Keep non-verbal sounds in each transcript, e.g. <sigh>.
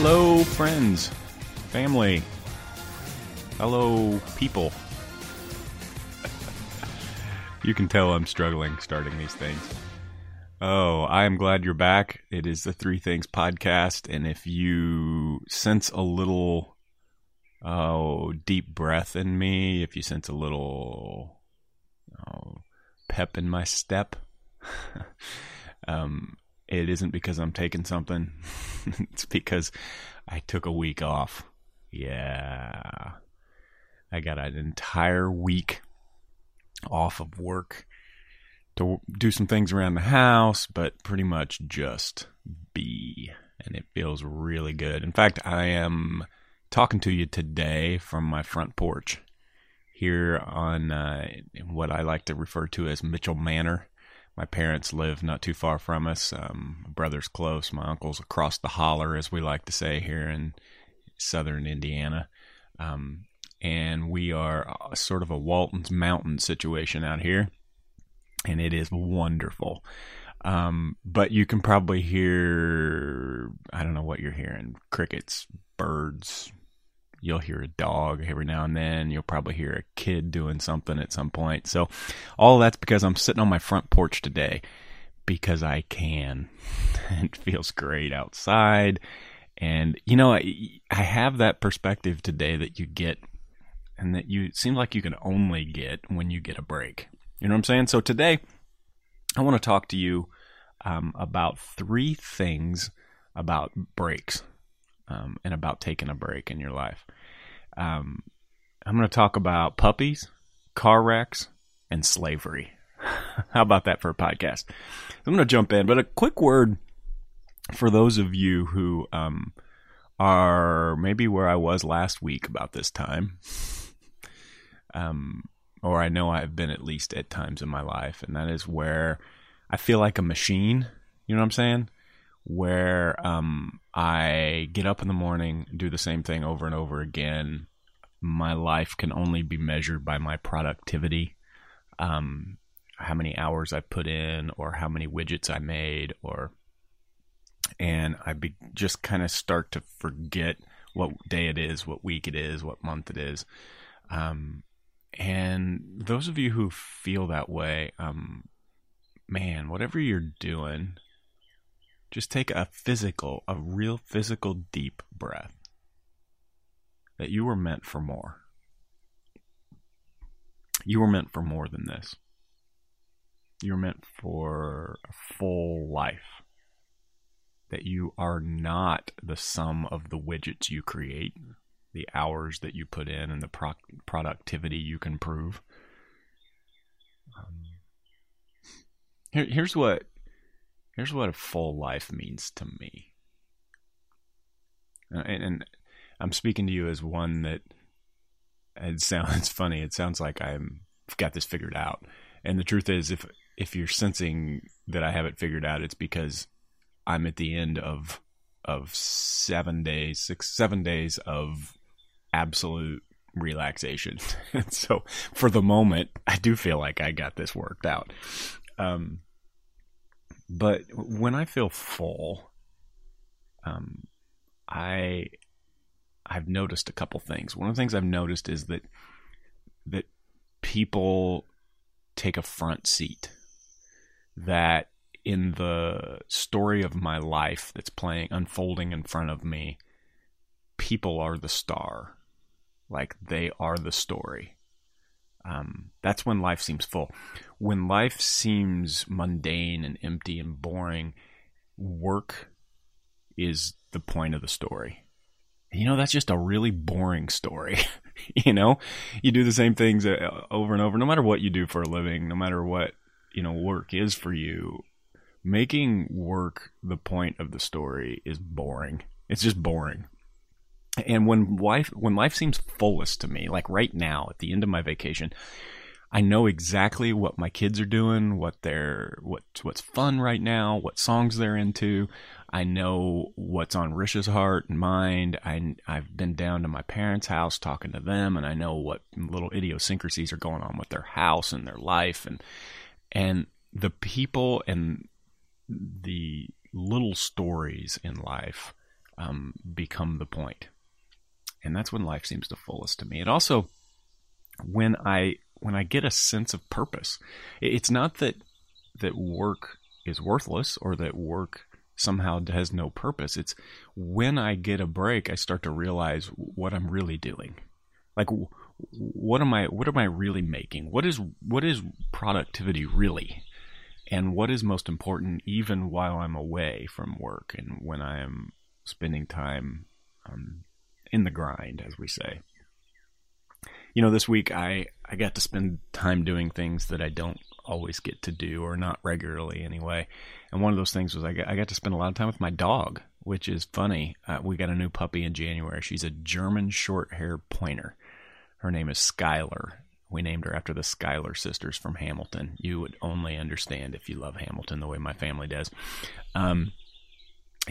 Hello, friends, family. Hello, people. <laughs> you can tell I'm struggling starting these things. Oh, I am glad you're back. It is the Three Things podcast. And if you sense a little oh, deep breath in me, if you sense a little oh, pep in my step, <laughs> um, it isn't because I'm taking something. <laughs> it's because I took a week off. Yeah. I got an entire week off of work to do some things around the house, but pretty much just be. And it feels really good. In fact, I am talking to you today from my front porch here on uh, what I like to refer to as Mitchell Manor my parents live not too far from us. Um, my brother's close. My uncle's across the holler, as we like to say here in southern Indiana. Um, and we are sort of a Walton's Mountain situation out here, and it is wonderful. Um, but you can probably hear, I don't know what you're hearing crickets, birds, you'll hear a dog every now and then. You'll probably hear a kid doing something at some point. So, all that's because I'm sitting on my front porch today because I can. <laughs> it feels great outside. And, you know, I, I have that perspective today that you get and that you seem like you can only get when you get a break. You know what I'm saying? So, today, I want to talk to you um, about three things about breaks um, and about taking a break in your life. Um, I'm going to talk about puppies, car wrecks, and slavery. <laughs> How about that for a podcast? I'm going to jump in, but a quick word for those of you who um, are maybe where I was last week about this time, <laughs> um, or I know I've been at least at times in my life, and that is where I feel like a machine. You know what I'm saying? Where um, I get up in the morning, do the same thing over and over again. My life can only be measured by my productivity, um, how many hours I put in, or how many widgets I made, or and I be, just kind of start to forget what day it is, what week it is, what month it is. Um, and those of you who feel that way, um, man, whatever you're doing, just take a physical, a real physical deep breath. That you were meant for more. You were meant for more than this. You were meant for a full life. That you are not the sum of the widgets you create, the hours that you put in, and the pro- productivity you can prove. Um, here, here's what Here's what a full life means to me. Uh, and, and I'm speaking to you as one that it sounds <laughs> funny. It sounds like I'm I've got this figured out. And the truth is, if if you're sensing that I have it figured out, it's because I'm at the end of of seven days, six, seven days of absolute relaxation. <laughs> so for the moment, I do feel like I got this worked out. Um, but when I feel full, um, I I've noticed a couple things. One of the things I've noticed is that that people take a front seat. That in the story of my life that's playing unfolding in front of me, people are the star. Like they are the story. Um, that's when life seems full. When life seems mundane and empty and boring, work is the point of the story. you know, that's just a really boring story. <laughs> you know, you do the same things uh, over and over, no matter what you do for a living, no matter what, you know, work is for you. Making work the point of the story is boring. It's just boring. And when life when life seems fullest to me, like right now at the end of my vacation, I know exactly what my kids are doing, what they're what what's fun right now, what songs they're into. I know what's on Rish's heart and mind. I I've been down to my parents' house talking to them, and I know what little idiosyncrasies are going on with their house and their life, and and the people and the little stories in life um, become the. And that's when life seems the fullest to me. It also, when I when I get a sense of purpose, it's not that that work is worthless or that work somehow has no purpose. It's when I get a break, I start to realize what I'm really doing. Like, what am I? What am I really making? What is what is productivity really? And what is most important, even while I'm away from work and when I am spending time um, in the grind, as we say. You know, this week I I got to spend time doing things that I don't always get to do, or not regularly anyway. And one of those things was I got, I got to spend a lot of time with my dog, which is funny. Uh, we got a new puppy in January. She's a German short hair pointer. Her name is Schuyler. We named her after the Schuyler sisters from Hamilton. You would only understand if you love Hamilton the way my family does. Um,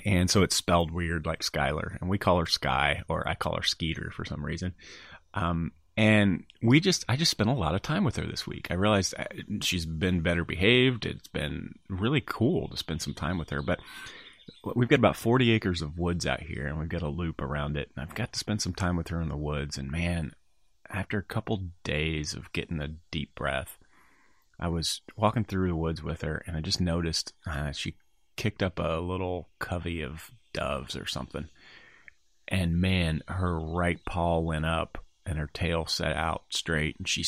and so it's spelled weird like Schuyler, and we call her Sky, or I call her Skeeter for some reason. Um, and we just, I just spent a lot of time with her this week. I realized uh, she's been better behaved. It's been really cool to spend some time with her. But we've got about 40 acres of woods out here, and we've got a loop around it. And I've got to spend some time with her in the woods. And man, after a couple days of getting a deep breath, I was walking through the woods with her, and I just noticed uh, she kicked up a little covey of doves or something. And man, her right paw went up and her tail set out straight and she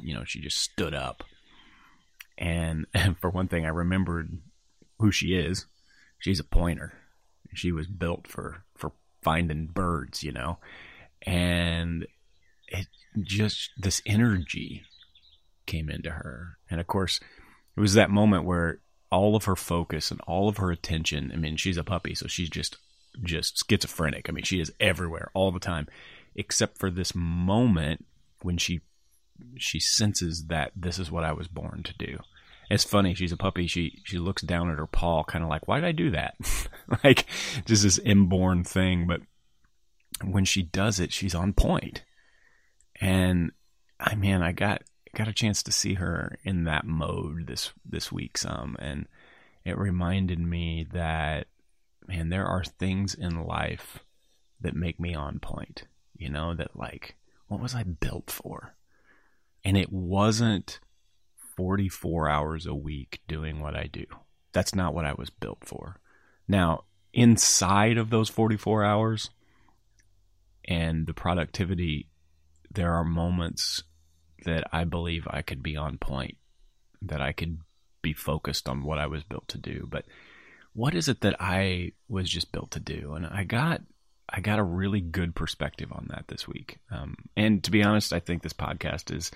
you know she just stood up. And, <laughs> and for one thing i remembered who she is. She's a pointer. She was built for for finding birds you know? And it just this energy came into her. And of course it was that moment where all of her focus and all of her attention i mean she's a puppy so she's just just schizophrenic. I mean she is everywhere all the time except for this moment when she she senses that this is what I was born to do. It's funny. She's a puppy. She she looks down at her paw, kind of like, "Why did I do that?" <laughs> like just this inborn thing. But when she does it, she's on point. And I man, I got got a chance to see her in that mode this this week some, and it reminded me that man, there are things in life that make me on point you know, that like, what was I built for? And it wasn't 44 hours a week doing what I do. That's not what I was built for. Now, inside of those 44 hours and the productivity, there are moments that I believe I could be on point, that I could be focused on what I was built to do. But what is it that I was just built to do? And I got I got a really good perspective on that this week. Um, and to be honest, I think this podcast is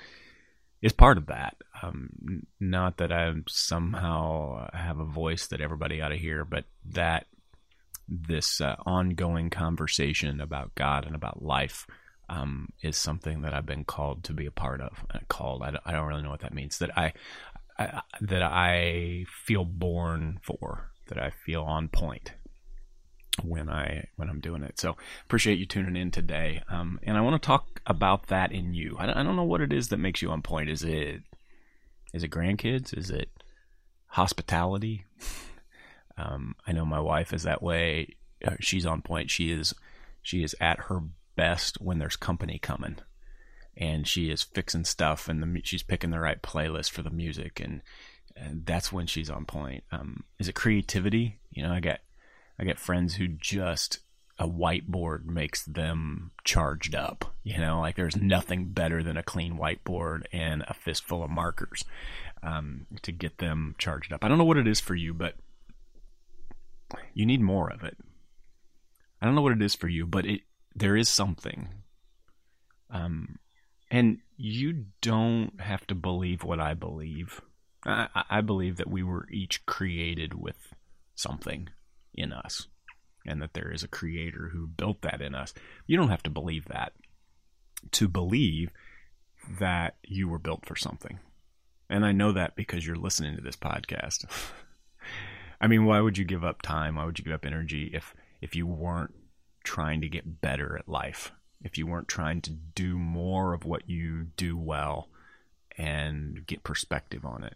is part of that. Um, not that I somehow have a voice that everybody ought to hear, but that this uh, ongoing conversation about God and about life um, is something that I've been called to be a part of. Uh, called, I don't, don't really know what that means. That I, I that I feel born for. That I feel on point when I when I'm doing it. So appreciate you tuning in today. Um, and I want to talk about that in you. I, I don't know what it is that makes you on point. Is it is it grandkids? Is it hospitality? <laughs> um, I know my wife is that way. Uh, she's on point. She is she is at her best when there's company coming, and she is fixing stuff and the, she's picking the right playlist for the music and. And that's when she's on point. Um, is it creativity? You know, I got I get friends who just a whiteboard makes them charged up. You know, like there's nothing better than a clean whiteboard and a fistful of markers um, to get them charged up. I don't know what it is for you, but you need more of it. I don't know what it is for you, but it there is something. Um, and you don't have to believe what I believe. I, I believe that we were each created with something in us and that there is a creator who built that in us. You don't have to believe that to believe that you were built for something. And I know that because you're listening to this podcast. <laughs> I mean, why would you give up time? Why would you give up energy if if you weren't trying to get better at life? If you weren't trying to do more of what you do well and get perspective on it.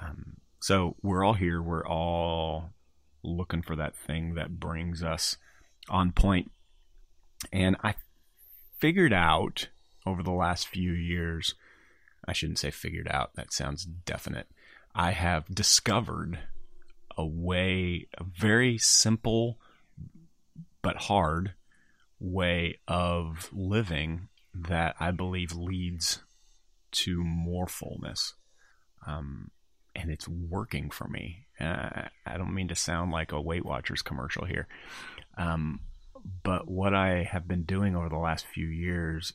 Um, so we're all here. We're all looking for that thing that brings us on point. And I figured out over the last few years, I shouldn't say figured out, that sounds definite. I have discovered a way, a very simple but hard way of living that I believe leads to more fullness. Um, and it's working for me. Uh, I don't mean to sound like a Weight Watchers commercial here. Um, but what I have been doing over the last few years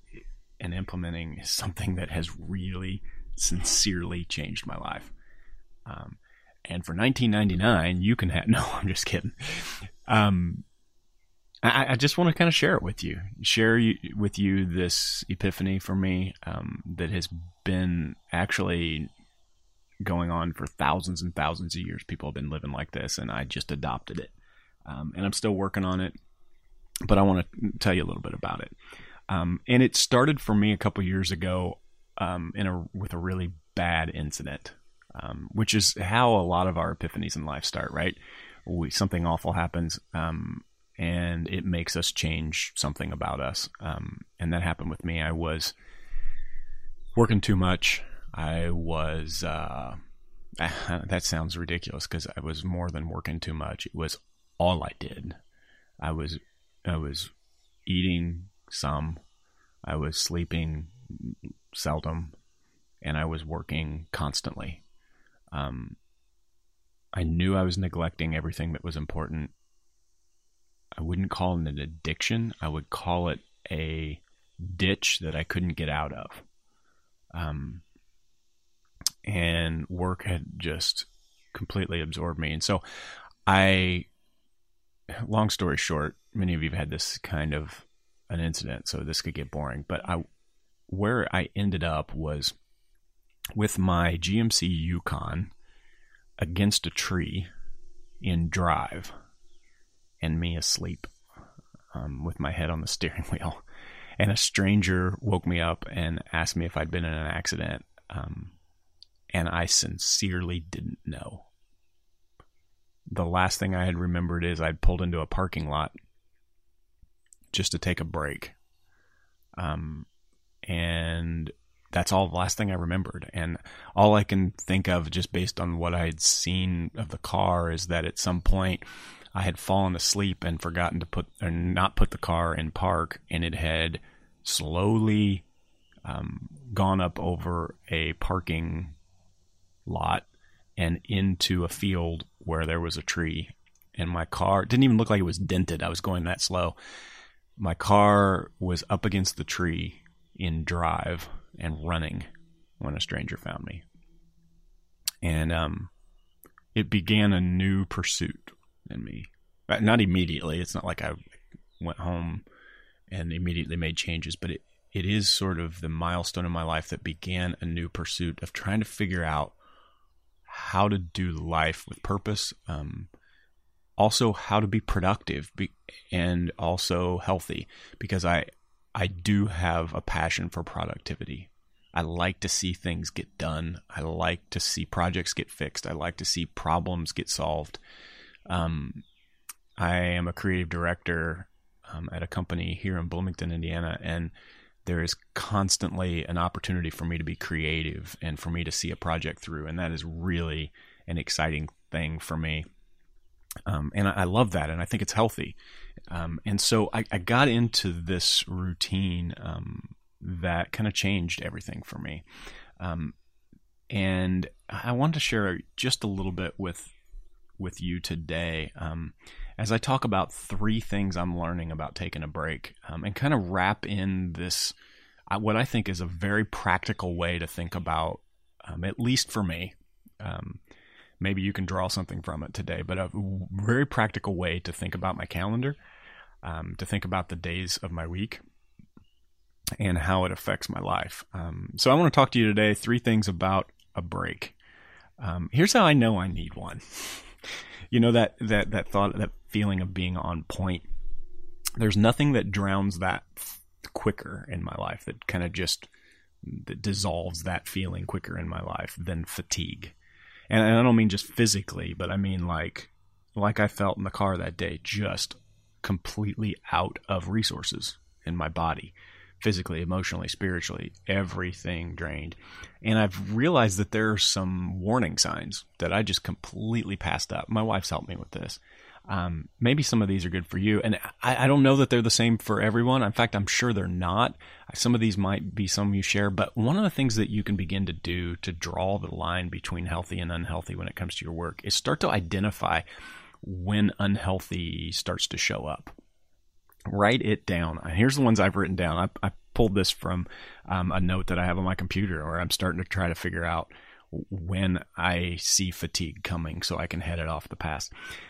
and implementing is something that has really sincerely changed my life. Um, and for 19.99, you can have <laughs> no. I'm just kidding. Um, I, I, just want to kind of share it with you, share you, with you this epiphany for me um, that has been actually going on for thousands and thousands of years. People have been living like this, and I just adopted it, um, and I'm still working on it. But I want to tell you a little bit about it. Um, and it started for me a couple years ago um, in a with a really bad incident, um, which is how a lot of our epiphanies in life start. Right, we, something awful happens, um, and it makes us change something about us. Um, and that happened with me. I was working too much. I was. Uh, <laughs> that sounds ridiculous because I was more than working too much. It was all I did. I was I was eating some, I was sleeping seldom, and I was working constantly. Um, I knew I was neglecting everything that was important. I wouldn't call it an addiction. I would call it a ditch that I couldn't get out of. Um, and work had just completely absorbed me. And so I, long story short, many of you have had this kind of an incident, so this could get boring. But I, where I ended up was with my GMC Yukon against a tree in drive, and me asleep um, with my head on the <laughs> steering wheel. And a stranger woke me up and asked me if I'd been in an accident. Um, and I sincerely didn't know. The last thing I had remembered is I'd pulled into a parking lot just to take a break. Um, and that's all the last thing I remembered. And all I can think of, just based on what I had seen of the car, is that at some point I had fallen asleep and forgotten to put or not put the car in park, and it had slowly um, gone up over a parking lot and into a field where there was a tree. And my car didn't even look like it was dented. I was going that slow my car was up against the tree in drive and running when a stranger found me. And um, it began a new pursuit in me. Not immediately. It's not like I went home and immediately made changes, but it, it is sort of the milestone in my life that began a new pursuit of trying to figure out how to do life with purpose, um, also how to be productive be, and also healthy because I I do have a passion for productivity. I like to see things get done. I like to see projects get fixed. I like to see problems get solved. Um, I am a creative director um, at a company here in Bloomington, Indiana, and there is constantly an opportunity for me to be creative and for me to see a project through, and that is really an exciting thing for me. Um, and I, I, love that, and I think it's healthy. Um, and so I, I, got into this routine um, that kind of changed everything for me. Um, and I want to share just a little bit with with you today um, as I talk about three things I'm learning about taking a break, um, and kind of wrap in this uh, what I think is a very practical way to think about, at least for me. Um, maybe you can draw something from it today, but a very practical way to think about my calendar, um, to think about the days of my week and how it affects my life. Um, so I want to talk to you today three things about a break. Um, here's how I know I need one. <laughs> you know that that that thought that feeling of being on point. There's nothing that drowns that quicker in my life that kind of just that dissolves that feeling quicker in my life than fatigue and I don't mean just physically, but I mean like like I felt in the car that day, just completely out of resources in my body physically, emotionally, spiritually, everything drained. And I've realized that there are some warning signs that I just completely passed up. My wife's helped me with this. Um, maybe some of these are good for you. And I, I, don't know that they're the same for everyone. In fact, I'm sure they're not. Some of these might be some you share, but one of the things that you can begin to do to draw the line between healthy and unhealthy when it comes to your work is start to identify when unhealthy starts to show up. Write it down. Here's the ones I've written down. I, I pulled this from um, a note that I have on my computer where I'm starting to try to figure out when I see fatigue coming so I can head it off the pass.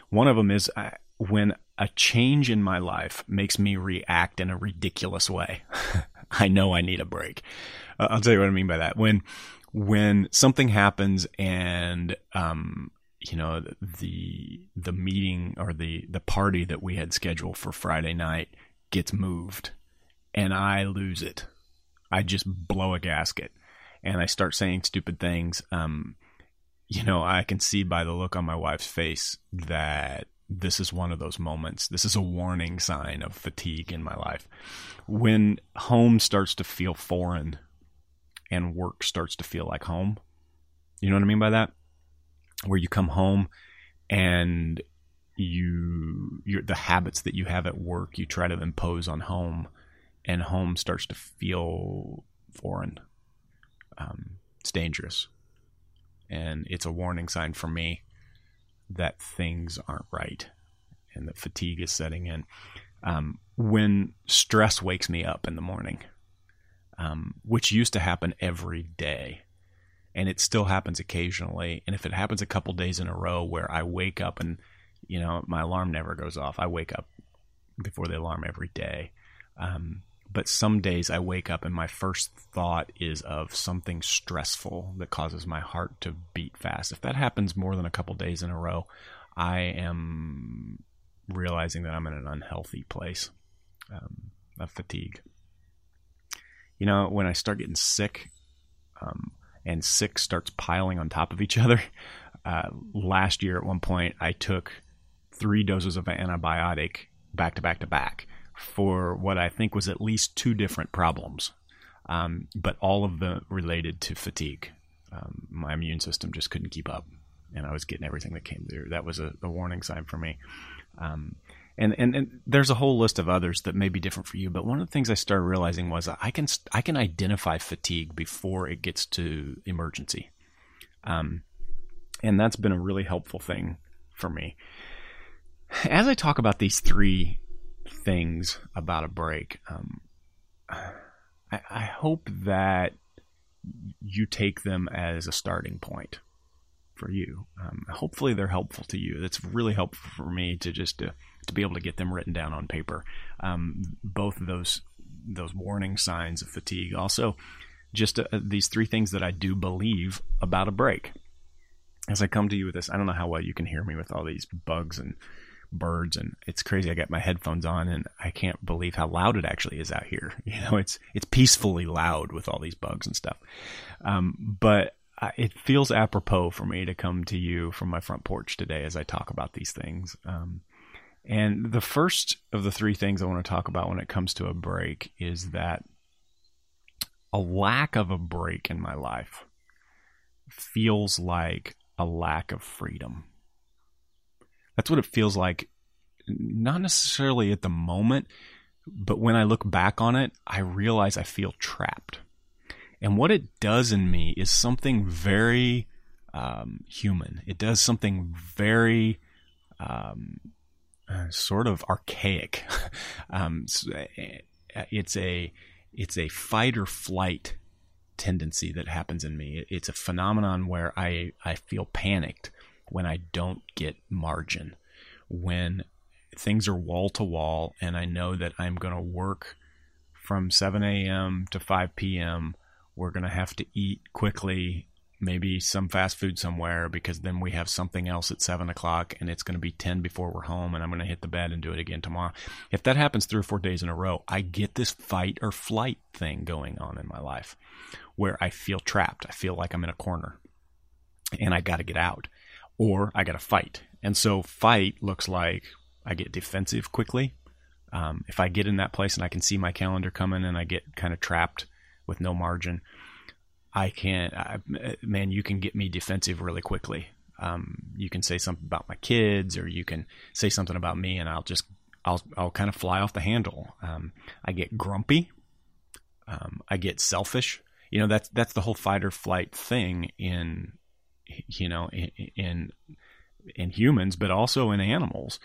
One of them is uh, when a change in my life makes me react in a ridiculous way. <laughs> I know I need a break. Uh, I'll tell you what I mean by that. When when something happens and um, you know the the meeting or the the party that we had scheduled for Friday night gets moved and I lose it. I just blow a gasket and I start saying stupid things. Um, you know, I can see by the look on my wife's face that this is one of those moments. This is a warning sign of fatigue in my life. When home starts to feel foreign and work starts to feel like home. You know what I mean by that? Where you come home and you you the habits that you have at work you try to impose on home and home starts to feel foreign. Um, it's dangerous. And it's a warning sign for me that things aren't right and that fatigue is setting in. Um, when stress wakes me up in the morning, um, which used to happen every day, and it still happens occasionally. And if it happens a couple days in a row where I wake up and, you know, my alarm never goes off, I wake up before the alarm every day. Um, but some days I wake up and my first thought is of something stressful that causes my heart to beat fast. If that happens more than a couple days in a row, I am realizing that I'm in an unhealthy place um, of fatigue. You know, when I start getting sick, um, and six starts piling on top of each <laughs> other. Uh, last year, at one point, I took three doses of an antibiotic back to back to back for what I think was at least two different problems, um, but all of them related to fatigue. Um, my immune system just couldn't keep up, and I was getting everything that came through. That was a, a warning sign for me. Um, and, and and there's a whole list of others that may be different for you. But one of the things I started realizing was I can I can identify fatigue before it gets to emergency, um, and that's been a really helpful thing for me. As I talk about these three things about a break. Um, I, I hope that you take them as a starting point for you. Um, hopefully, they're helpful to you. It's really helpful for me to just to, to be able to get them written down on paper. Um, both of those those warning signs of fatigue. Also, just uh, these three things that I do believe about a break. As I come to you with this, I don't know how well you can hear me with all these bugs and birds and it's crazy. I got my headphones on and I can't believe how loud it actually is out here. <laughs> You know, it's it's peacefully loud with all these bugs and stuff. Um, but I, it feels apropos for me to come to you from my front porch today as I talk about these things. Um, and the first of the three things I want to talk about when it comes to a break is that a lack of a break in my life feels like a lack of freedom. That's what it feels like, not necessarily at the moment, but when I look back on it, I realize I feel trapped. And what it does in me is something very um, human. It does something very um, uh, sort of archaic. <laughs> um, it's a it's a fight or flight tendency that happens in me. It's a phenomenon where I I feel panicked when I don't get margin, when things are wall to wall and I know that I'm going to work from 7 a.m. to 5 p.m. We're going to have to eat quickly, maybe some fast food somewhere, because then we have something else at 7 o'clock and it's going to be 10 before we're home and I'm going to hit the bed and do it again tomorrow. If that happens three or four days in a row, I get this fight or flight thing going on in my life where I feel trapped. I feel like I'm in a corner and I got to get out or I got to fight. And so fight looks like I get defensive quickly. Um, if I get in that place and I can see my calendar coming and I get kind of trapped with no margin, I can't, I, man, you can get me defensive really quickly. Um, you can say something about my kids or you can say something about me and I'll just, I'll, I'll kind of fly off the handle. Um, I get grumpy. Um, I get selfish. You know, that's, that's the whole fight or flight thing in, you know, in, in, in humans, but also in animals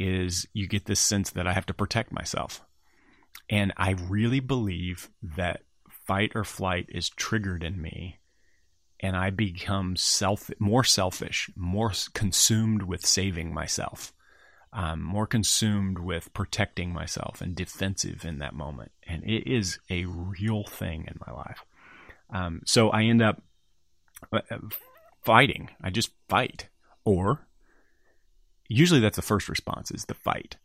is you get this sense that I have to protect myself. And I really believe that fight or flight is triggered in me and I become self more selfish, more consumed with saving myself, um, more consumed with protecting myself and defensive in that moment. And it is a real thing in my life. Um, so I end up uh, fighting. I just fight, or usually that's the first response is the fight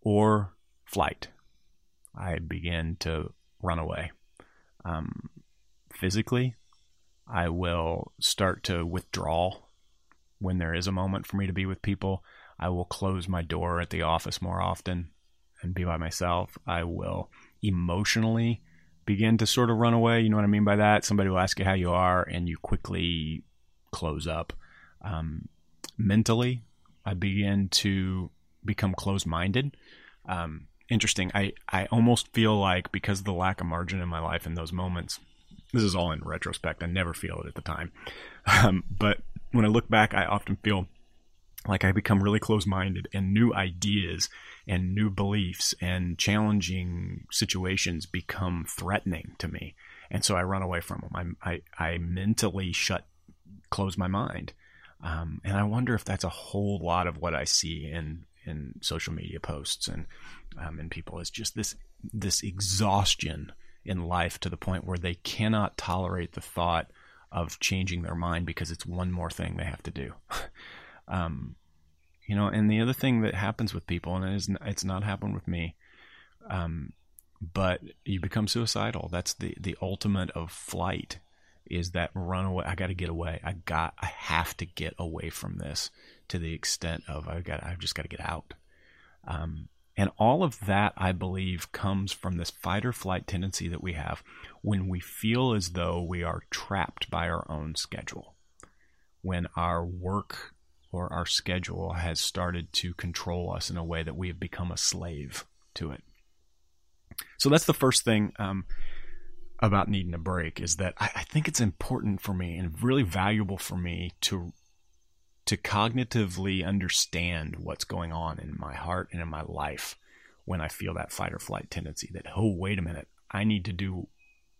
or flight. I begin to run away. Um, physically, I will start to withdraw when there is a moment for me to be with people. I will close my door at the office more often and be by myself. I will emotionally begin to sort of run away. You know what I mean by that? Somebody will ask you how you are, and you quickly close up. Um, mentally, I begin to become closed minded. Um, interesting. I, I almost feel like because of the lack of margin in my life in those moments, this is all in retrospect. I never feel it at the time. <laughs> Um, but when I look back, I often feel like I become really close minded and new ideas and new beliefs and challenging situations become threatening to me. And so I run away from them. I, I, I mentally shut, close my mind. Um, and I wonder if that's a whole lot of what I see in in social media posts and um, and people is just this this exhaustion in life to the point where they cannot tolerate the thought of changing their mind because it's one more thing they have to do. <laughs> um, you know, and the other thing that happens with people, and it is it's not happened with me, um, but you become suicidal. That's the the ultimate of flight is that run away. I got to get away. I got, I have to get away from this to the extent of I've got, I've just got to get out. Um, and all of that, I believe, comes from this fight or flight tendency that we have when we feel as though we are trapped by our own schedule. When our work or our schedule has started to control us in a way that we have become a slave to it. So that's the first thing. Um, about needing a break is that I, I think it's important for me and really valuable for me to to cognitively understand what's going on in my heart and in my life when I feel that fight or flight tendency that oh wait a minute I need to do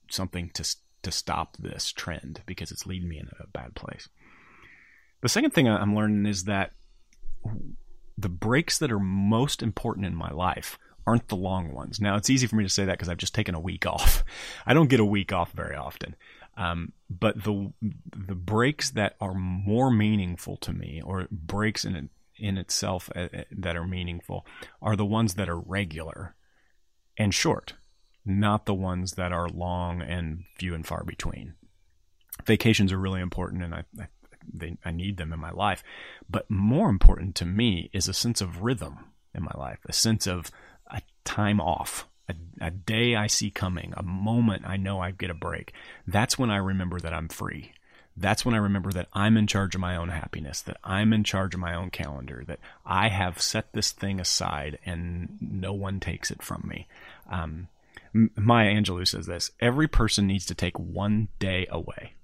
something to to stop this trend because it's leading me in a bad place. The second thing I'm learning is that the breaks that are most important in my life aren't the long ones. Now, it's easy for me to say that because I've just taken a week <laughs> off. I don't get a week off very often. Um, but the the breaks that are more meaningful to me, or breaks in in itself uh, uh, that are meaningful, are the ones that are regular and short, not the ones that are long and few and far between. Vacations are really important, and I, I they, I need them in my life. But more important to me is a sense of rhythm in my life, a sense of a time off, a, a day I see coming, a moment I know I get a break. That's when I remember that I'm free. That's when I remember that I'm in charge of my own happiness, that I'm in charge of my own calendar, that I have set this thing aside and no one takes it from me. Um, Maya Angelou says this every person needs to take one day away,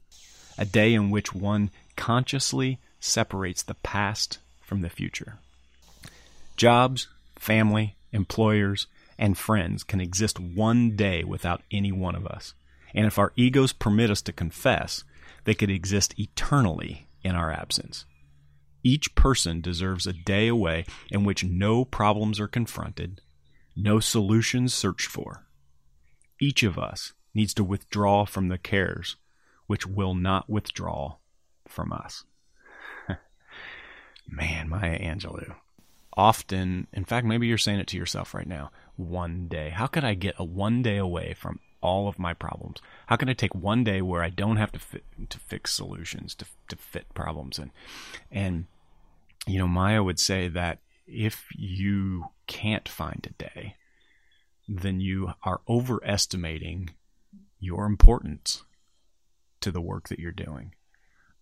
a day in which one consciously separates the past from the future. Jobs, family, employers, and friends can exist one day without any one of us. And if our egos permit us to confess, they could exist eternally in our absence. Each person deserves a day away in which no problems are confronted, no solutions searched for. Each of us needs to withdraw from the cares which will not withdraw from us. <laughs> Man, Maya Angelou often, in fact, maybe you're saying it to yourself right now, one day. How could I get a one day away from all of my problems? How can I take one day where I don't have to fit, to fix solutions to to fit problems and and you know Maya would say that if you can't find a day, then you are overestimating your importance to the work that you're doing.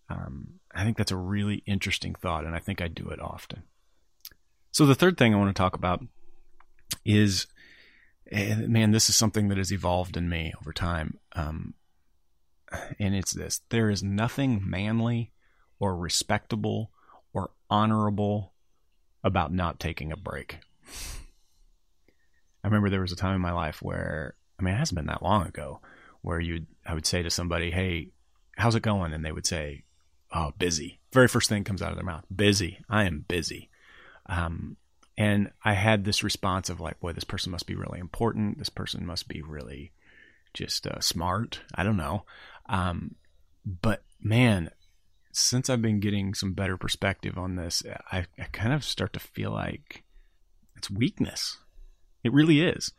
Um, I think that's a really interesting thought, and I think I do it often. So, the third thing I want to talk about is man, this is something that has evolved in me over time. Um, and it's this there is nothing manly or respectable or honorable about not taking a break. I remember there was a time in my life where, I mean, it hasn't been that long ago, where you I would say to somebody, "Hey, how's it going?" and they would say, "Oh, busy." Very first thing comes out of their mouth, "Busy. I am busy." Um, and I had this response of like, "Boy, this person must be really important. This person must be really just uh, smart. I don't know." Um, but man, since I've been getting some better perspective on this, I, I kind of start to feel like it's weakness. It really is.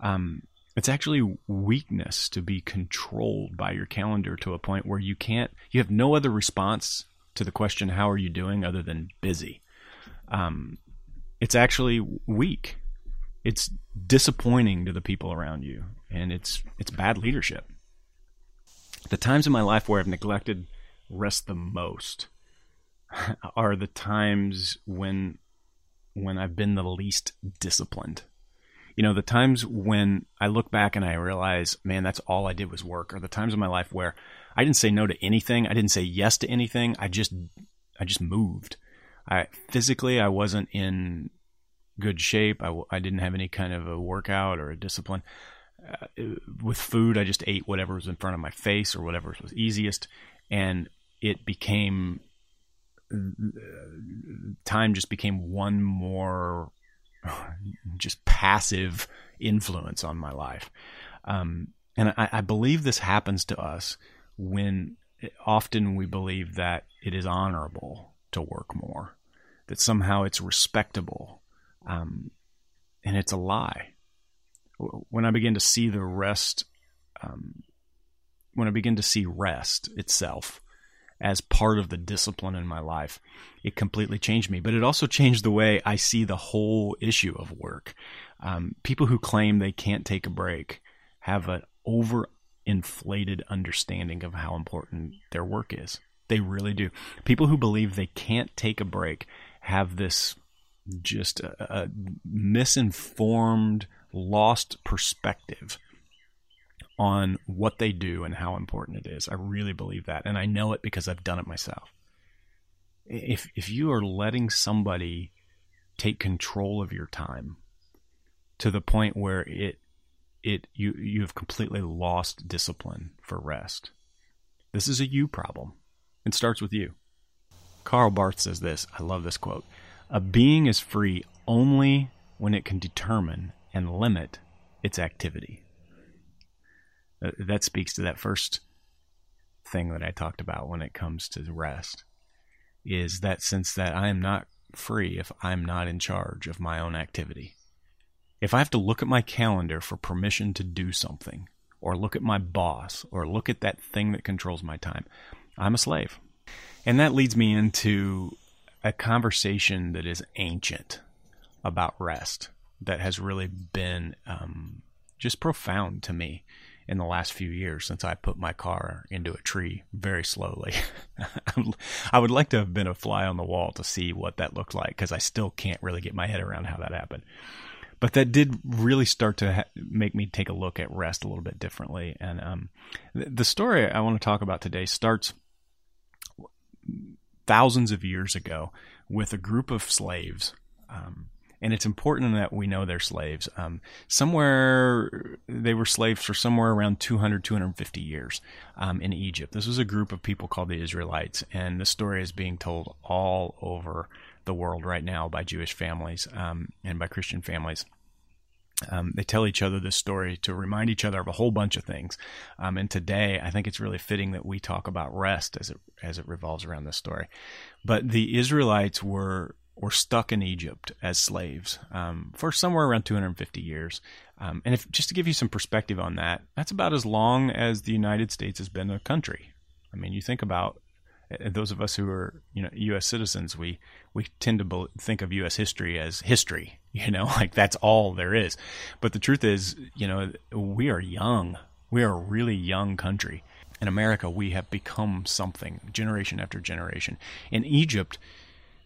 Um, it's actually weakness to be controlled by your calendar to a point where you can't, you have no other response to the question, how are you doing, other than busy. Um, it's actually weak. It's disappointing to the people around you, and it's it's bad leadership. The times in my life where I've neglected rest the most <laughs> are the times when when I've been the least disciplined you know, the times when I look back and I realize, man, that's all I did was work, or the times in my life where I didn't say no to anything, I didn't say yes to anything, I just, I just moved. I physically, I wasn't in good shape. I, I didn't have any kind of a workout or a discipline. Uh, with food, I just ate whatever was in front of my face or whatever was easiest, and it became time just became one more <laughs> just passive influence on my life. Um, and I, I, believe this happens to us when often we believe that it is honorable to work more, that somehow it's respectable. Um, and it's a lie. When I begin to see the rest, um, when I begin to see rest itself as part of the discipline in my life. It completely changed me, but it also changed the way I see the whole issue of work. Um, people who claim they can't take a break have an overinflated understanding of how important their work is. They really do. People who believe they can't take a break have this just a, a misinformed, lost perspective on what they do and how important it is. I really believe that. And I know it because I've done it myself. If, if you are letting somebody take control of your time to the point where it, it, you, you have completely lost discipline for rest, this is a you problem. It starts with you. Karl Barth says this. I love this quote. A being is free only when it can determine and limit its activity. Uh, that speaks to that first thing that I talked about when it comes to rest is that sense that I am not free if I'm not in charge of my own activity. If I have to look at my calendar for permission to do something, or look at my boss, or look at that thing that controls my time, I'm a slave. And that leads me into a conversation that is ancient about rest that has really been um, just profound to me in the last few years since I put my car into a tree very slowly. <laughs> I would like to have been a fly on the wall to see what that looked like because I still can't really get my head around how that happened. But that did really start to ha- make me take a look at rest a little bit differently. And um, the story I want to talk about today starts thousands of years ago with a group of slaves. Um, and it's important that we know they're slaves. Um, somewhere they were slaves for somewhere around 200, 250 years um, in Egypt. This was a group of people called the Israelites, and the story is being told all over the world right now by Jewish families um, and by Christian families. Um, they tell each other this story to remind each other of a whole bunch of things. Um, and today, I think it's really fitting that we talk about rest as it as it revolves around this story. But the Israelites were were stuck in Egypt as slaves um, for somewhere around 250 years. Um, and if just to give you some perspective on that, that's about as long as the United States has been a country. I mean, you think about uh, those of us who are you know U.S. citizens, we we tend to think of U.S. history as history. <laughs> You know, like that's all there is. But the truth is, you know, we are young. We are a really young country. In America, we have become something generation after generation. In Egypt,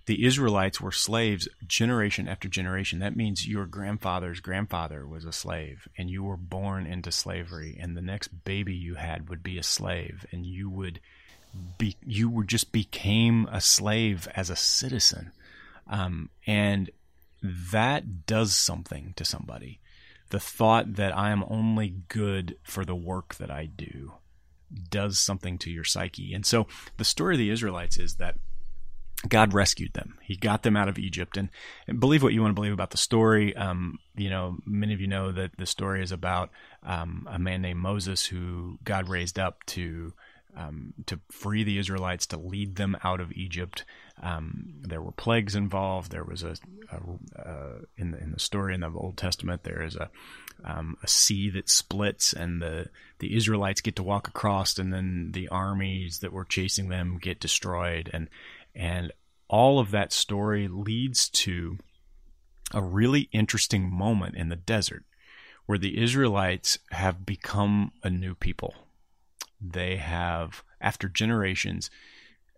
the Israelites were slaves generation after generation. That means your grandfather's grandfather was a slave and you were born into slavery and the next baby you had would be a slave and you would be you were just became a slave as a citizen. Um, and that does something to somebody. The thought that I am only good for the work that I do does something to your psyche. And so the story of the Israelites is that God rescued them. He got them out of Egypt. And, and believe what you want to believe about the story. Um, you know, many of you know that the story is about um, a man named Moses who God raised up to um, to free the Israelites, to lead them out of Egypt. Um, there were plagues involved. There was a, a in the in the story in the Old Testament. There is a um, a sea that splits, and the the Israelites get to walk across, and then the armies that were chasing them get destroyed. And and all of that story leads to a really interesting moment in the desert where the Israelites have become a new people. They have, after generations,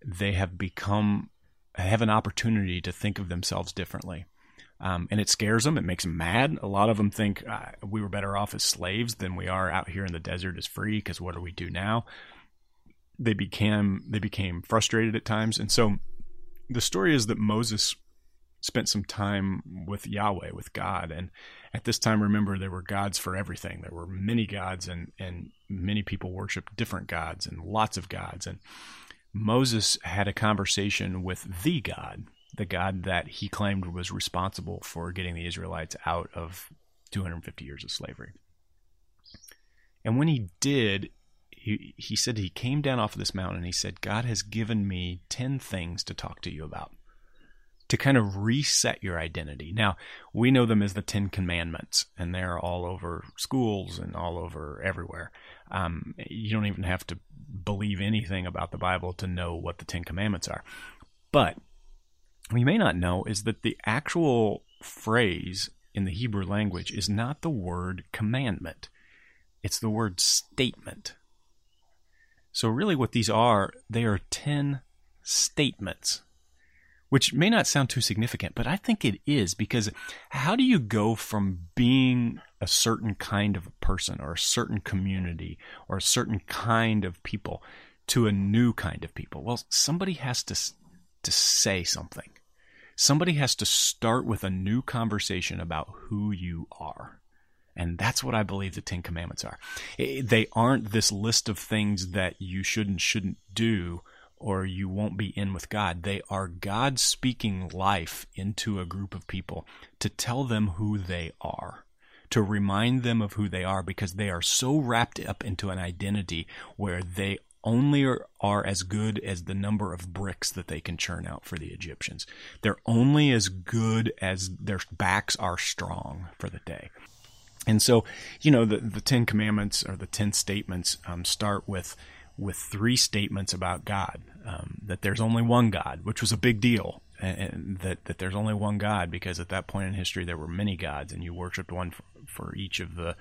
they have become, have an opportunity to think of themselves differently. Um, and it scares them. It makes them mad. A lot of them think uh, we were better off as slaves than we are out here in the desert as free. Because what do we do now? they became they became frustrated at times, and so the story is that Moses spent some time with Yahweh, with God, and at this time, remember there were gods for everything. There were many gods, and and many people worshiped different gods and lots of gods, and Moses had a conversation with the God, the God that he claimed was responsible for getting the Israelites out of 250 years of slavery. And when he did, he, he said he came down off of this mountain and he said, God has given me 10 things to talk to you about to kind of reset your identity. Now, we know them as the Ten Commandments, and they're all over schools and all over everywhere. Um, you don't even have to believe anything about the Bible to know what the Ten Commandments are. But what you may not know is that the actual phrase in the Hebrew language is not the word commandment, it's the word statement. So, really, what these are, they are 10 statements, which may not sound too significant, but I think it is because how do you go from being a certain kind of person or a certain community or a certain kind of people to a new kind of people? Well, somebody has to, to say something. Somebody has to start with a new conversation about who you are. And that's what I believe the Ten Commandments are. Eh, they aren't this list of things that you should and shouldn't do or you won't be in with God. They are God speaking life into a group of people to tell them who they are, to remind them of who they are because they are so wrapped up into an identity where they only are, are, as good as the number of bricks that they can churn out for the Egyptians. They're only as good as their backs are strong for the day. And so, you know, the, the Ten Commandments or the Ten Statements um, start with with three statements about God. Um, that there's only one God, which was a big deal, and, and, that that there's only one God because at that point in history there were many gods, and you worshipped one for, for each of the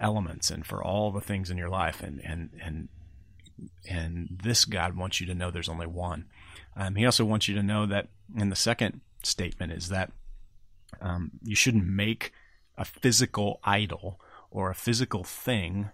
elements and for all the things in your life, and and and and this God wants you to know there's only one. Um, he also wants you to know that, in the second statement is that um, you shouldn't make a physical idol or a physical thing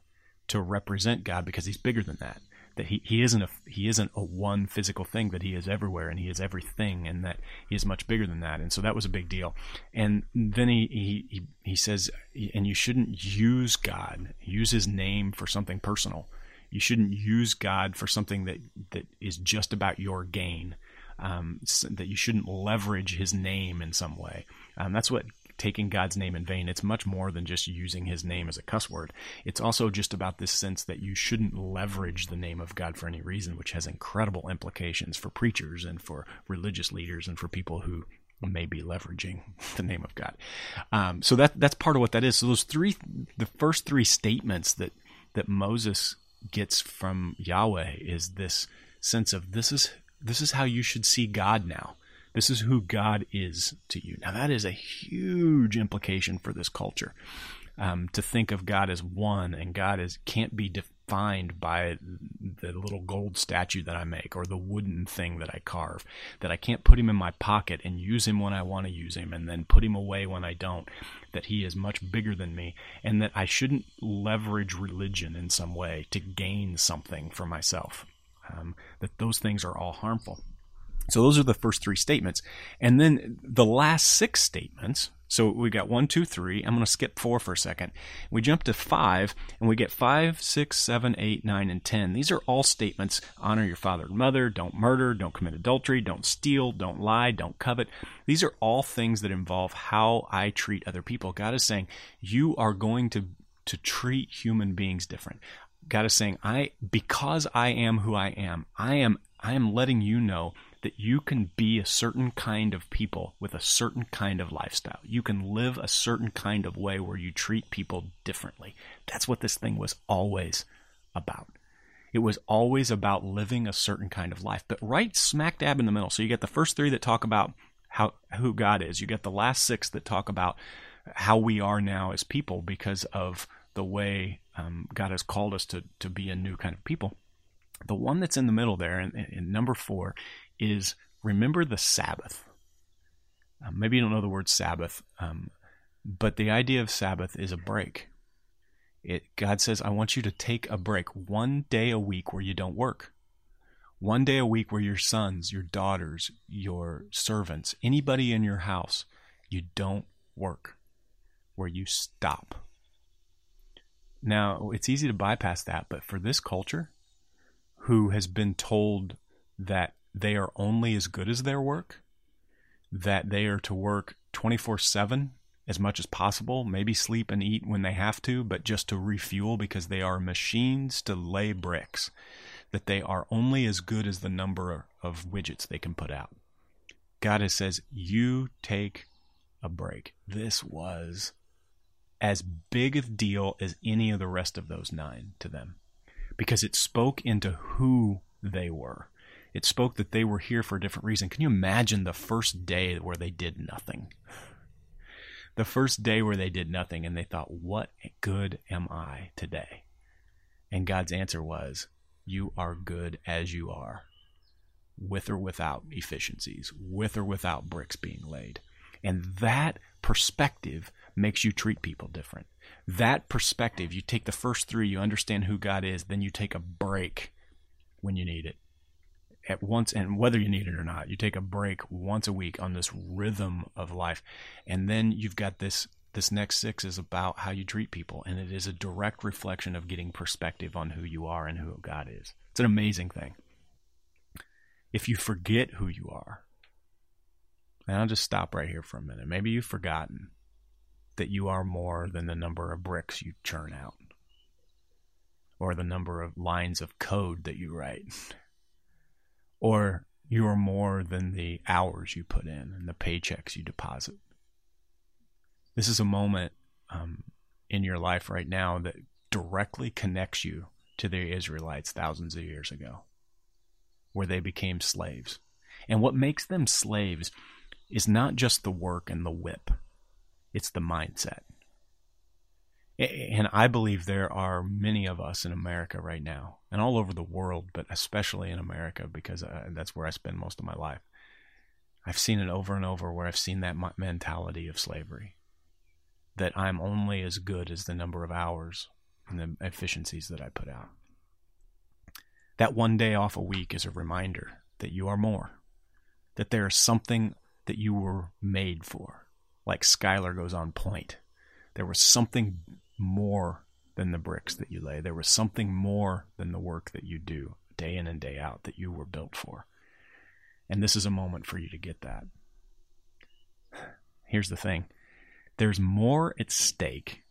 to represent God because he's bigger than that. That he, he isn't a he isn't a one physical thing, that he is everywhere and he is everything and that he is much bigger than that. And so that was a big deal. And then he he, he, says and you shouldn't use God, use his name for something personal. You shouldn't use God for something that, that is just about your gain. Um, that you shouldn't leverage his name in some way. Um, that's what taking God's name in vain. It's much more than just using his name as a cuss word. It's also just about this sense that you shouldn't leverage the name of God for any reason, which has incredible implications for preachers and for religious leaders and for people who may be leveraging <laughs> the name of God. Um, so that that's part of what that is. So those three, the first three statements that that Moses gets from Yahweh is this sense of this is this is how you should see God now. This is who God is to you. Now that is a huge implication for this culture. Um, to think of God as one and God is can't be defined by the little gold statue that I make or the wooden thing that I carve. That I can't put him in my pocket and use him when I want to use him and then put him away when I don't. That he is much bigger than me and that I shouldn't leverage religion in some way to gain something for myself. Um, that those things are all harmful. So those are the first three statements. And then the last six statements. So we got one, two, three. I'm going to skip four for a second. We jump to five, and we get five, six, seven, eight, nine, and ten. These are all statements honor your father and mother, don't murder, don't commit adultery, don't steal, don't lie, don't covet. These are all things that involve how I treat other people. God is saying, you are going to, to treat human beings different. God is saying, I because I am who I am, I am I am letting you know that you can be a certain kind of people with a certain kind of lifestyle. You can live a certain kind of way where you treat people differently. That's what this thing was always about. It was always about living a certain kind of life, but right smack dab in the middle. So you get the first three that talk about how who God is. You get the last six that talk about how we are now as people because of the way um, God has called us to to be a new kind of people. The one that's in the middle there, in, in number four, is remember the Sabbath. Uh, maybe you don't know the word Sabbath, um, but the idea of Sabbath is a break. It, God says, I want you to take a break one day a week where you don't work. One day a week where your sons, your daughters, your servants, anybody in your house, you don't work, where you stop. Now, it's easy to bypass that, but for this culture, who has been told that they are only as good as their work, that they are to work 24 7 as much as possible, maybe sleep and eat when they have to, but just to refuel because they are machines to lay bricks, that they are only as good as the number of widgets they can put out. God has says, You take a break. This was as big a deal as any of the rest of those nine to them because it spoke into who they were. It spoke that they were here for a different reason. Can you imagine the first day where they did nothing? The first day where they did nothing and they thought, What good am I today? And God's answer was, You are good as you are, with or without efficiencies, with or without bricks being laid. And that perspective makes you treat people different. That perspective, you take the first three, you understand who God is, then you take a break when you need it at once and whether you need it or not you take a break once a week on this rhythm of life. And then you've got this this next six is about how you treat people. And it is a direct reflection of getting perspective on who you are and who god is. It's an amazing thing. If you forget who you are and i'll just stop right here for a minute. Maybe you've forgotten that you are more than the number of bricks you churn out or the number of lines of code that you write <laughs> or you are more than the hours you put in and the paychecks you deposit. This is a moment um, in your life right now that directly connects you to the Israelites thousands of years ago, where they became slaves. And what makes them slaves is not just the work and the whip, it's the mindset. And I believe there are many of us in America right now, and all over the world, but especially in America because uh, that's where I spend most of my life. I've seen it over and over where I've seen that mentality of slavery that I'm only as good as the number of hours and the efficiencies that I put out. That one day off a week is a reminder that you are more, that there is something that you were made for. Like Schuyler goes on point. There was something more than the bricks that you lay. There was something more than the work that you do day in and day out that you were built for. And this is a moment for you to get that. Here's the thing there's more at stake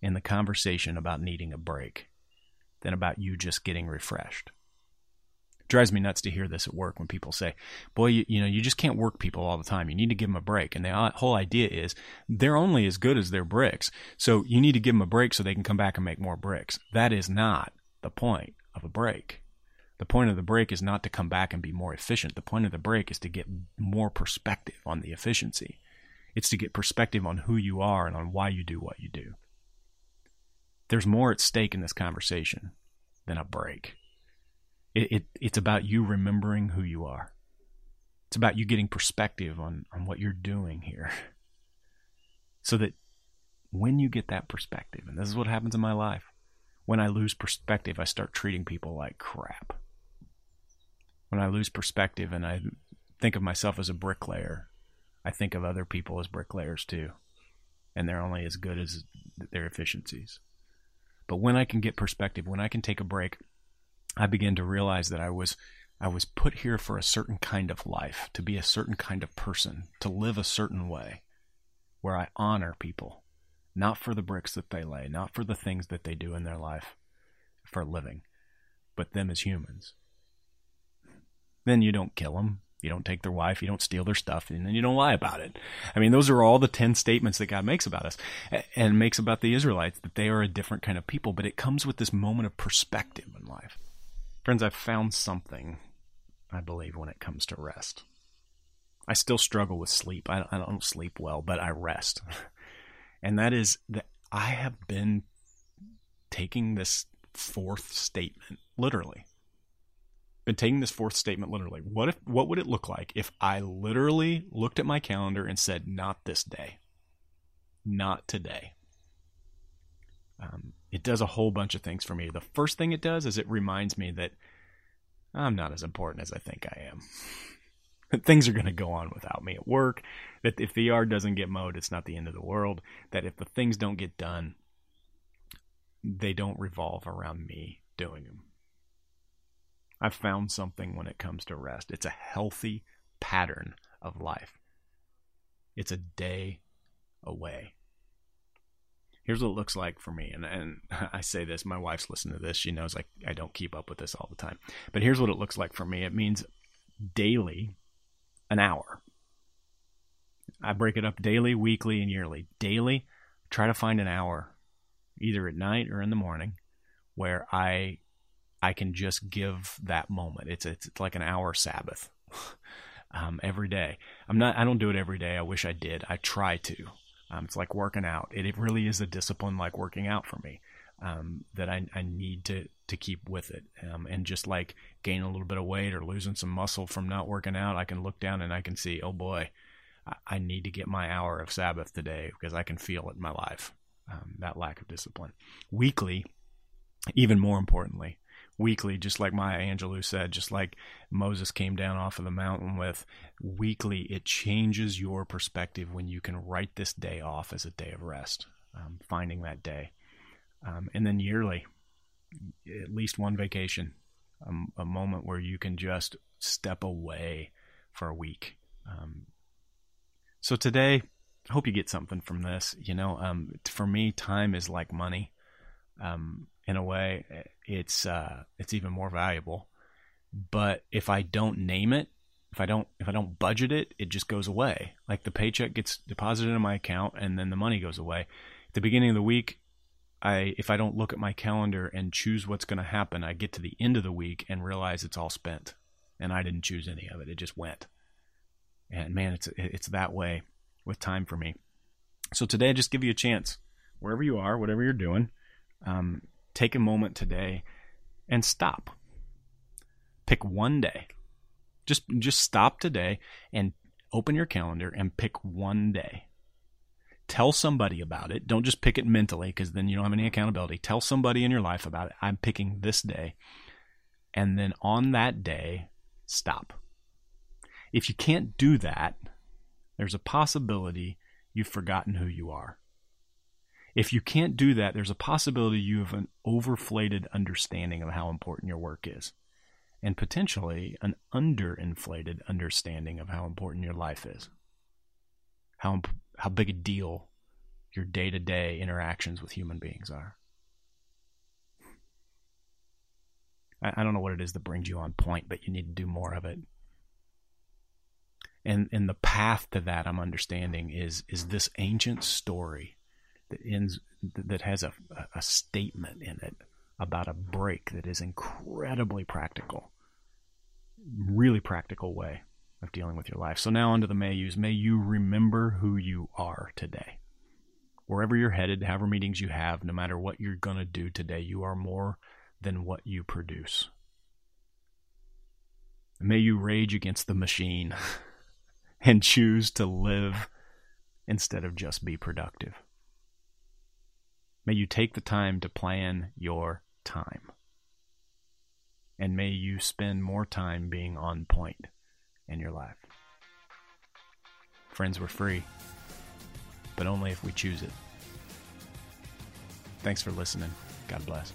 in the conversation about needing a break than about you just getting refreshed drives me nuts to hear this at work when people say, "Boy, you, you know, you just can't work people all the time. You need to give them a break." And the whole idea is they're only as good as their bricks, so you need to give them a break so they can come back and make more bricks. That is not the point of a break. The point of the break is not to come back and be more efficient. The point of the break is to get more perspective on the efficiency. It's to get perspective on who you are and on why you do what you do. There's more at stake in this conversation than a break. It, it, it's about you remembering who you are. It's about you getting perspective on, on what you're doing here. <laughs> So that when you get that perspective, and this is what happens in my life, when I lose perspective, I start treating people like crap. When I lose perspective and I think of myself as a bricklayer, I think of other people as bricklayers too. And they're only as good as their efficiencies. But when I can get perspective, when I can take a break, I began to realize that I was I was put here for a certain kind of life, to be a certain kind of person, to live a certain way, where I honor people, not for the bricks that they lay, not for the things that they do in their life for a living, but them as humans. Then you don't kill them. You don't take their wife, you don't steal their stuff, and then you don't lie about it. I mean, those are all the 10 statements that God makes about us and makes about the Israelites that they are a different kind of people, but it comes with this moment of perspective in life. Friends, I've found something, I believe, when it comes to rest. I still struggle with sleep. I, don't sleep well, but I rest. <laughs> and that is that I have been taking this fourth statement literally been taking this fourth statement literally. What if what would it look like if I literally looked at my calendar and said, "Not this day, not today." Um, it does a whole bunch of things for me. The first thing it does is it reminds me that I'm not as important as I think I am. <laughs> that things are going to go on without me at work. That if the yard doesn't get mowed, it's not the end of the world. That if the things don't get done, they don't revolve around me doing them I've found something when it comes to rest. It's a healthy pattern of life. It's a day away. Here's what it looks like for me. And, and <laughs> I say this, my wife's listening to this. She knows I, I don't keep up with this all the time. But here's what it looks like for me it means daily, an hour. I break it up daily, weekly, and yearly. Daily, try to find an hour, either at night or in the morning, where I I can just give that moment. It's it's, it's like an hour Sabbath <laughs> um, every day. I'm not. I don't do it every day. I wish I did. I try to. Um, it's like working out. It, it really is a discipline like working out for me. Um, that I, I need to to keep with it. Um, and just like gaining a little bit of weight or losing some muscle from not working out, I can look down and I can see, oh boy, I, I need to get my hour of Sabbath today because I can feel it in my life. Um, that lack of discipline. Weekly, even more importantly, weekly, just like Maya Angelou said, just like Moses came down off of the mountain with weekly, it changes your perspective when you can write this day off as a day of rest, um, finding that day. Um, and then yearly, at least one vacation, um, a moment where you can just step away for a week. Um, so today, I hope you get something from this. You know, um, for me, time is like money. Um, in a way, it's uh, it's even more valuable. But if I don't name it, if I don't if I don't budget it, it just goes away. Like the paycheck gets deposited in my account and then the money goes away. At the beginning of the week, I if I don't look at my calendar and choose what's going to happen, I get to the end of the week and realize it's all spent, and I didn't choose any of it. It just went. And man, it's it's that way with time for me. So today, I just give you a chance, wherever you are, whatever you're doing. Um, take a moment today and stop. Pick one day. Just just stop today and open your calendar and pick one day. Tell somebody about it. Don't just pick it mentally because then you don't have any accountability. Tell somebody in your life about it. I'm picking this day. And then on that day, stop. If you can't do that, there's a possibility you've forgotten who you are. If you can't do that, there's a possibility you have an overflated understanding of how important your work is, and potentially an underinflated understanding of how important your life is. How how big a deal your day-to-day interactions with human beings are. I, I don't know what it is that brings you on point, but you need to do more of it. And and the path to that I'm understanding is is this ancient story that ends that has a, a statement in it about a break that is incredibly practical. Really practical way of dealing with your life. So now onto the may yous. May you remember who you are today. Wherever you're headed, however meetings you have, no matter what you're going to do today, you are more than what you produce. May you rage against the machine <laughs> and choose to live instead of just be productive. May you take the time to plan your time. And may you spend more time being on point in your life. Friends, we're free, but only if we choose it. Thanks for listening. God bless.